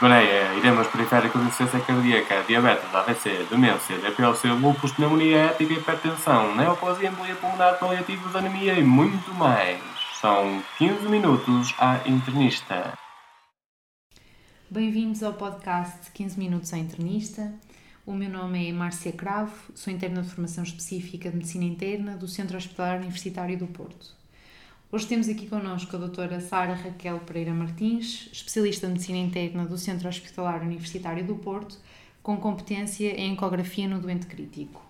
Dispneia, iremos periféricos de insuficiência cardíaca, diabetes, AVC, demência, DPLC, lúpus, pneumonia ética, hipertensão, neoplasia, embolia pulmonar, paliativos, anemia e muito mais. São 15 minutos à internista. Bem-vindos ao podcast 15 Minutos à Internista. O meu nome é Márcia Cravo, sou interna de formação específica de Medicina Interna do Centro Hospitalar Universitário do Porto. Hoje temos aqui connosco a doutora Sara Raquel Pereira Martins, especialista de Medicina Interna do Centro Hospitalar Universitário do Porto, com competência em ecografia no doente crítico.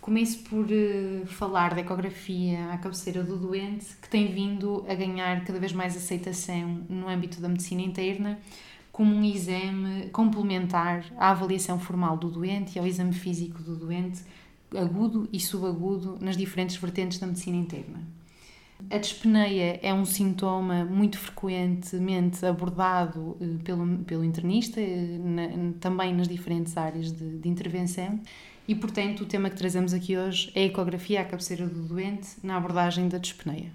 Começo por uh, falar da ecografia à cabeceira do doente, que tem vindo a ganhar cada vez mais aceitação no âmbito da medicina interna, como um exame complementar à avaliação formal do doente e ao exame físico do doente, agudo e subagudo, nas diferentes vertentes da medicina interna. A dispneia é um sintoma muito frequentemente abordado eh, pelo, pelo internista, eh, na, também nas diferentes áreas de, de, intervenção, e portanto o tema que trazemos aqui hoje é a ecografia à cabeceira do doente na abordagem da dispneia.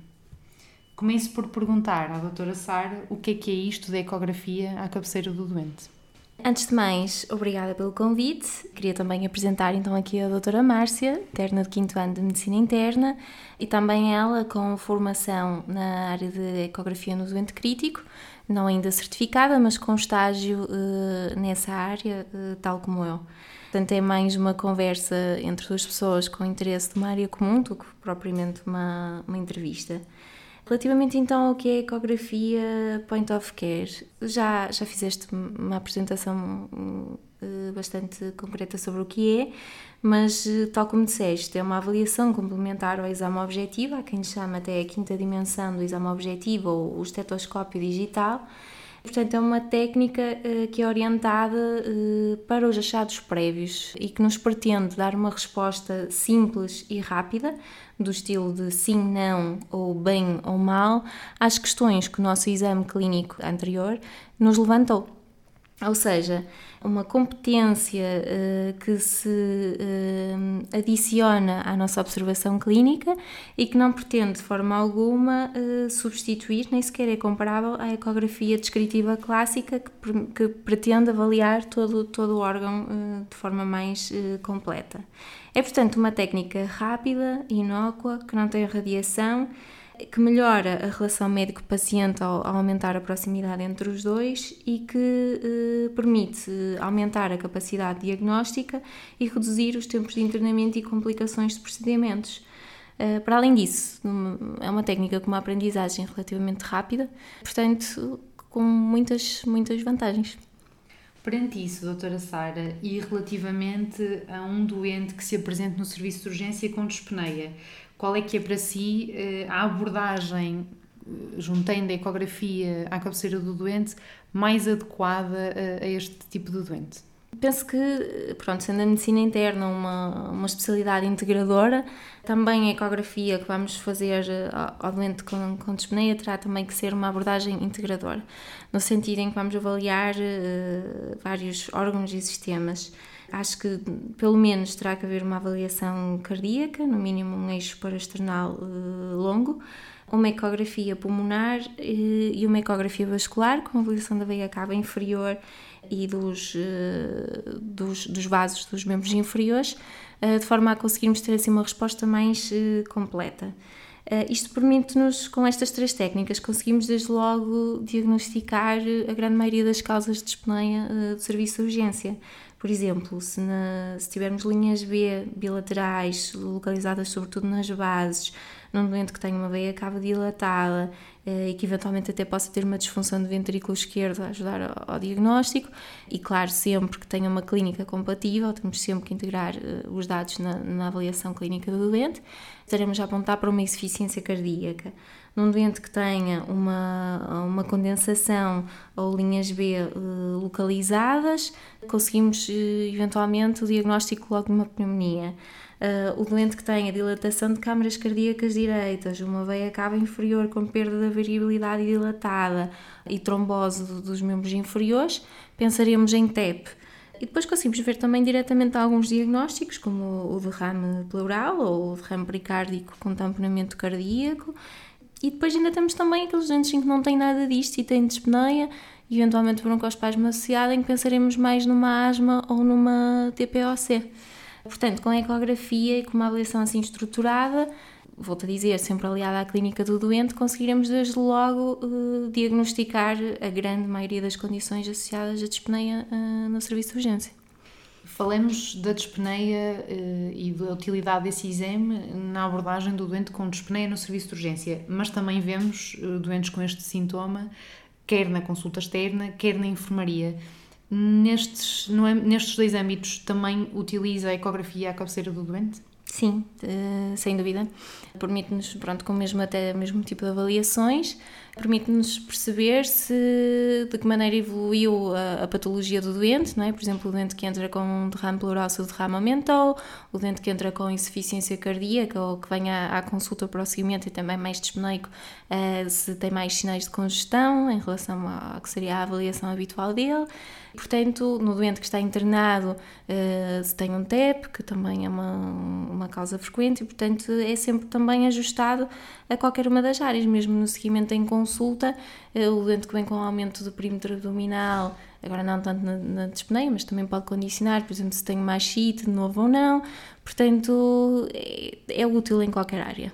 Começo por perguntar à doutora Sara o que é que é isto da ecografia à cabeceira do doente. Antes de mais, obrigada pelo convite. Queria também apresentar então aqui a doutora Márcia, interna de 5 ano de Medicina Interna, e também ela com formação na área de ecografia no doente crítico, não ainda certificada, mas com estágio uh, nessa área, uh, tal como eu. Portanto, é mais uma conversa entre duas pessoas com interesse de uma área comum do que propriamente uma, uma entrevista. Relativamente então ao que é ecografia point of care, já, já fizeste uma apresentação uh, bastante concreta sobre o que é, mas uh, tal como disseste, é uma avaliação complementar ao exame objetivo, há quem chama até a quinta dimensão do exame objetivo ou o estetoscópio digital, Portanto, é uma técnica uh, que é orientada uh, para os achados prévios e que nos pretende dar uma resposta simples e rápida, do estilo de sim, não, ou bem ou mal, às questões que o nosso exame clínico anterior nos levantou. Ou seja, uma competência uh, que se uh, adiciona à nossa observação clínica e que não pretende de forma alguma uh, substituir, nem sequer é comparável à ecografia descritiva clássica que, que pretende avaliar todo, todo o órgão de forma mais completa. É, portanto, uma técnica rápida, inócua, que não tem radiação que melhora a relação médico-paciente ao, ao, aumentar a proximidade entre os dois e que eh, permite aumentar a capacidade diagnóstica e reduzir os tempos de internamento e complicações de procedimentos. Uh, para além disso, é uma técnica com uma aprendizagem relativamente rápida, portanto, com muitas, muitas vantagens. Perante isso, doutora Sara, e relativamente a um doente que se apresente no serviço de urgência com dispneia, qual é que é para si eh, a abordagem, eh, juntando a ecografia à cabeceira do doente, mais adequada a, a este tipo de doente? Penso que, pronto, sendo a medicina interna uma, uma especialidade integradora, também a ecografia que vamos fazer eh, ao doente com, com dispneia terá também que ser uma abordagem integradora, no sentido em que vamos avaliar uh, vários órgãos e sistemas. Acho que pelo menos terá que haver uma avaliação cardíaca, no mínimo um eixo parasternal uh, longo, uma ecografia pulmonar uh, e uma ecografia vascular com avaliação da veia cava inferior e dos, uh, dos, dos, vasos dos membros inferiores, de forma a conseguirmos ter assim uma resposta mais completa. Isto permite-nos, com estas três técnicas, conseguimos desde logo diagnosticar a grande maioria das causas de uh, do serviço de urgência. Por exemplo, se, na, se tivermos linhas B bilaterais, localizadas sobretudo nas bases, num doente que tem uma veia cava dilatada eh, e que eventualmente até possa ter uma disfunção do ventrículo esquerdo a ajudar ao, diagnóstico, e claro, sempre que tenha uma clínica compatível, temos sempre que integrar uh, os dados na, na avaliação clínica do doente, estaremos a apontar para uma insuficiência cardíaca num doente que tenha uma, uma condensação ou linhas B eh, localizadas, conseguimos eh, eventualmente o diagnóstico logo de uma pneumonia. Uh, o doente que tenha dilatação de câmaras cardíacas direitas, uma veia cava inferior com perda da variabilidade dilatada e trombose dos membros inferiores, pensaremos em TEP. E depois conseguimos ver também diretamente alguns diagnósticos, como o derrame pleural ou o derrame pericárdico com tamponamento cardíaco, e depois ainda temos também aqueles doentes em que não têm nada disto e têm dispneia e eventualmente broncoespasmo associado, em que pensaremos mais numa asma ou numa TPOC. Portanto, com a ecografia e com uma avaliação assim estruturada, volto a dizer, sempre aliada à clínica do doente, conseguiremos desde logo uh, diagnosticar a grande maioria das condições associadas à dispneia uh, no serviço de urgência. Falemos da dispneia uh, e da utilidade desse exame na abordagem do doente com dispneia no serviço de urgência, mas também vemos doentes com este sintoma quer na consulta externa, quer na enfermaria. Nestes, é, nestes dois âmbitos também utiliza a ecografia à cabeceira do doente? Sim, uh, sem dúvida. Permite-nos, pronto, com o mesmo, até o mesmo tipo de avaliações, permite-nos perceber se de que maneira evoluiu a, a, patologia do doente, não é? Por exemplo, o doente que entra com um derrame pleural se o derrame o doente que entra com insuficiência cardíaca ou que vem à, à consulta para o seguimento e também mais dispneico, uh, se tem mais sinais de congestão em relação ao que seria a avaliação habitual dele. Portanto, no doente que está internado, uh, se tem um TEP, que também é uma, uma causa frequente, e portanto é sempre também ajustado a qualquer uma das áreas, mesmo no seguimento em consulta, uh, o doente que vem com aumento do perímetro abdominal, agora não tanto na, na dispneia, mas também pode condicionar, por exemplo, se tem machite de novo ou não, portanto é, é útil em qualquer área.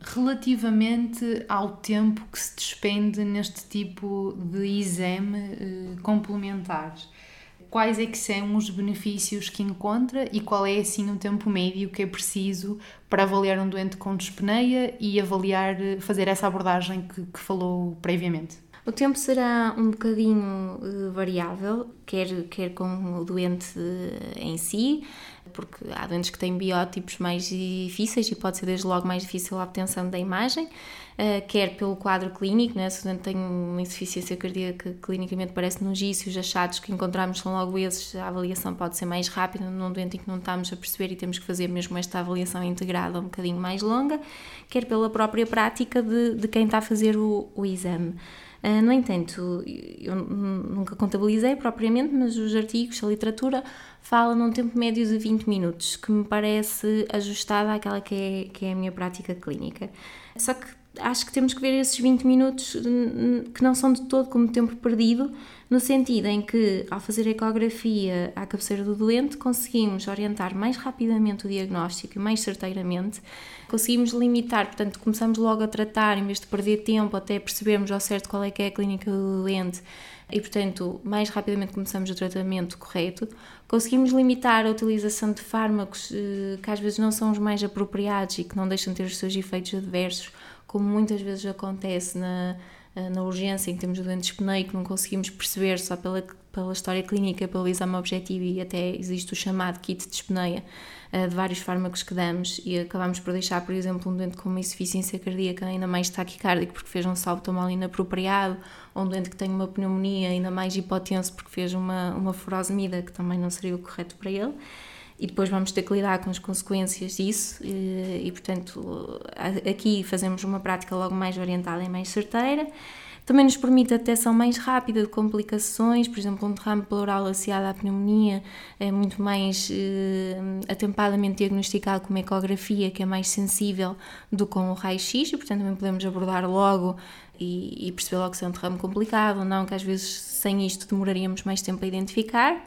Relativamente ao tempo que se despende neste tipo de exame eh, quais é que são os benefícios que encontra e qual é assim o tempo médio que é preciso para avaliar um doente com dispneia e avaliar, eh, fazer essa abordagem que, que falou previamente? O tempo será um bocadinho uh, variável, quer, quer com o doente em si, porque há doentes que têm biótipos mais difíceis e pode ser desde logo mais difícil a obtenção da imagem, uh, quer pelo quadro clínico, né? se o doente tem uma insuficiência cardíaca que clinicamente parece nos e os achados que encontramos são logo esses, a avaliação pode ser mais rápida num doente em que não estamos a perceber e temos que fazer mesmo esta avaliação integrada um bocadinho mais longa, quer pela própria prática de, de quem está a fazer o, o exame. Ah, no entanto, eu nunca contabilizei propriamente, mas os artigos, a literatura, fala num tempo médio de 20 minutos, que me parece ajustada àquela que é, que é a minha prática clínica. Só que acho que temos que ver esses 20 minutos que não são de todo como tempo perdido, no sentido em que, ao fazer a ecografia à cabeceira do doente, conseguimos orientar mais rapidamente o diagnóstico e mais certeiramente, conseguimos limitar, portanto, começamos logo a tratar, em vez de perder tempo até percebermos ao certo qual é que é a clínica do doente, e, portanto, mais rapidamente começamos o tratamento correto. Conseguimos limitar a utilização de fármacos eh, que às vezes não são os mais apropriados e que não deixam de ter os seus efeitos adversos, como muitas vezes acontece na, eh, na urgência, em que temos o doente dispneico, não conseguimos perceber só pela, pela história clínica, pelo exame objetivo e até existe o chamado kit de dispneia uh, de vários fármacos que damos. E acabamos por deixar, por exemplo, um doente com uma insuficiência cardíaca ainda mais taquicárdico porque fez um salto mal inapropriado, ou um doente que tem uma pneumonia ainda mais hipotenso porque fez uma, uma furosemida que também não seria o correto para ele e depois vamos ter que lidar com as consequências disso e, e, portanto aqui fazemos uma prática logo mais orientada e mais certeira também nos permite a detecção mais rápida de complicações, por exemplo, um derrame pleural associado à pneumonia é muito mais eh, atempadamente diagnosticado com uma ecografia, que é mais sensível do que com o raio-x, e portanto também podemos abordar logo e, e perceber logo se é um derrame complicado ou não, que às vezes sem isto demoraríamos mais tempo a identificar.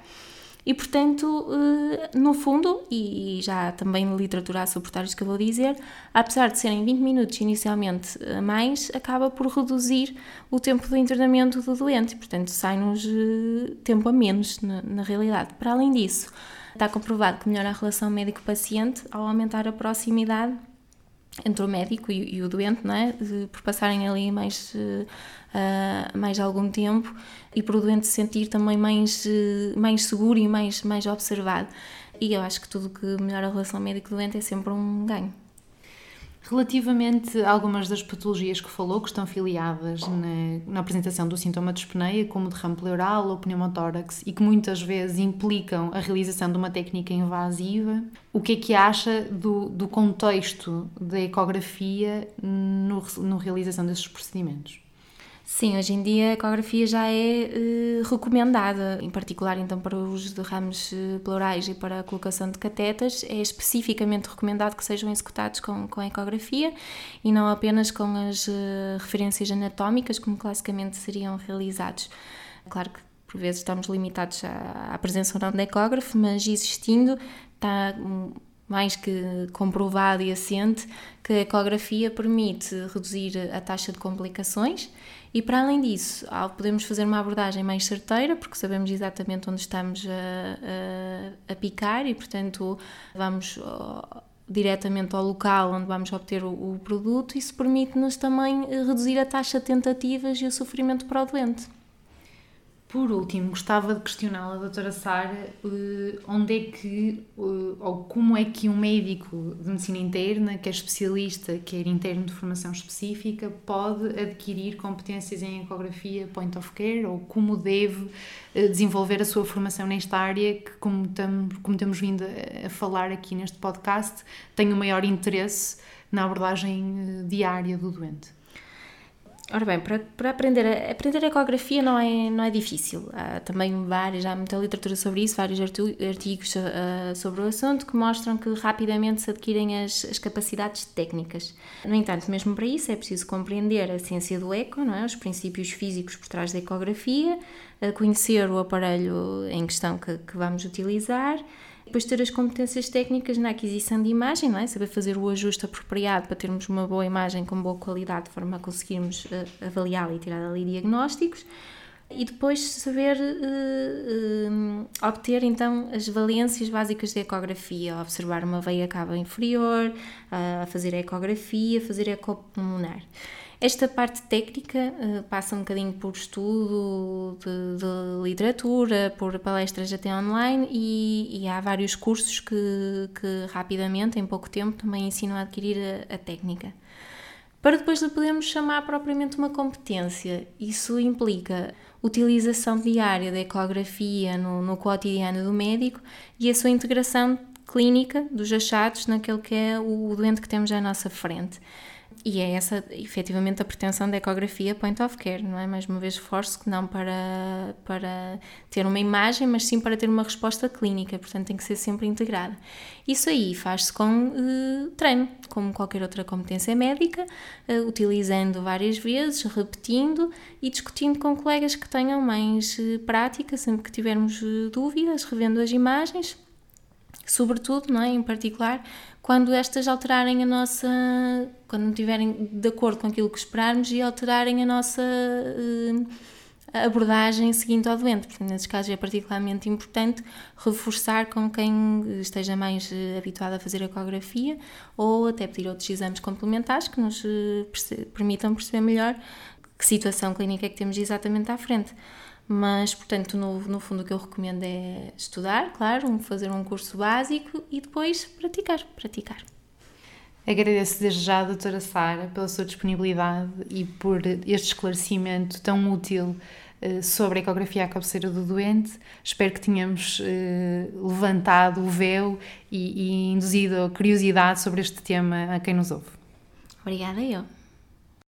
E, portanto, eh, no fundo, e já também na literatura a suportar isto que eu vou dizer, apesar de serem 20 minutos inicialmente a mais, acaba por reduzir o tempo de internamento do doente, portanto, sai-nos eh, tempo a menos na, na realidade. Para além disso, está comprovado que melhora a relação médico-paciente ao aumentar a proximidade entre o médico e, e, o doente, não é? por passarem ali mais, uh, mais algum tempo e por o doente se sentir também mais, uh, mais seguro e mais, mais observado. E eu acho que tudo que melhora a relação médico-doente é sempre um ganho. Relativamente a algumas das patologias que falou, que estão filiadas na, na apresentação do sintoma de espneia, como derrame pleural ou pneumotórax, e que muitas vezes implicam a realização de uma técnica invasiva, o que é que acha do, do contexto da ecografia no, no realização desses procedimentos? Sim, hoje em dia a ecografia já é uh, recomendada, em particular então para o uso de ramos uh, pleurais e para a colocação de catetas, é especificamente recomendado que sejam executados com, com ecografia e não apenas com as uh, referências anatómicas, como classicamente seriam realizados. Claro que por vezes estamos limitados à, à presença ou não de ecógrafo, mas existindo está mais que comprovado e assente que a ecografia permite reduzir a taxa de complicações e para além disso, podemos fazer uma abordagem mais certeira, porque sabemos exatamente onde estamos a, a, a picar e, portanto, vamos diretamente ao local onde vamos obter o, o produto. Isso permite-nos também reduzir a taxa de tentativas e o sofrimento para o doente. Por último, gostava de questioná-la, doutora Sara, eh, onde é que, eh, ou como é que um médico de medicina interna, quer especialista, quer interno de formação específica, pode adquirir competências em ecografia point of care, ou como deve eh, desenvolver a sua formação nesta área, que, como, tam, como temos vindo a falar aqui neste podcast, tem o maior interesse na abordagem diária do doente. Ora bem, para, para aprender, a, aprender a ecografia não é, não é difícil. Há também várias, há muita literatura sobre isso, vários artigos uh, sobre o assunto que mostram que rapidamente se adquirem as, as capacidades técnicas. No entanto, mesmo para isso é preciso compreender a ciência do eco, é? os princípios físicos por trás da ecografia, conhecer o aparelho em questão que, que vamos utilizar depois ter as competências técnicas na aquisição de imagem, é? saber fazer o ajuste apropriado para termos uma boa imagem com boa qualidade, de forma a conseguirmos uh, avaliá-la e tirar ali diagnósticos. E depois saber uh, uh, obter então as valências básicas da ecografia, observar uma veia cava inferior, a fazer a ecografia, fazer a ecopulmonar. Esta parte técnica uh, passa um bocadinho por estudo de, de, literatura, por palestras até online e, e há vários cursos que, que, rapidamente, em pouco tempo, também ensinam a adquirir a, a técnica. Para depois de podermos chamar propriamente uma competência, isso implica utilização diária da ecografia no, no cotidiano do médico e a sua integração clínica dos achados naquele que é o doente que temos à nossa frente. E é essa, efetivamente, a pretensão da ecografia point of care, não é? Mais uma vez, esforço que não para, para ter uma imagem, mas sim para ter uma resposta clínica, portanto, tem que ser sempre integrada. Isso aí faz-se com uh, treino, como qualquer outra competência médica, uh, utilizando várias vezes, repetindo e discutindo com colegas que tenham mais uh, prática, sempre que tivermos dúvidas, revendo as imagens sobretudo, não é, em particular, quando estas alterarem a nossa, quando não estiverem de acordo com aquilo que esperarmos e alterarem a nossa uh, abordagem seguinte ao doente. Portanto, nesses casos é particularmente importante reforçar com quem esteja mais uh, habituado a fazer ecografia ou até pedir outros exames complementares que nos perce permitam perceber melhor que situação clínica é que temos exatamente à frente. Mas, portanto, no, no fundo, o que eu recomendo é estudar, claro, fazer um curso básico e depois praticar, praticar. Agradeço desde já, doutora Sara, pela sua disponibilidade e por este esclarecimento tão útil uh, sobre a ecografia à cabeceira do doente. Espero que tenhamos uh, levantado o véu e, e induzido a curiosidade sobre este tema a quem nos ouve. Obrigada eu.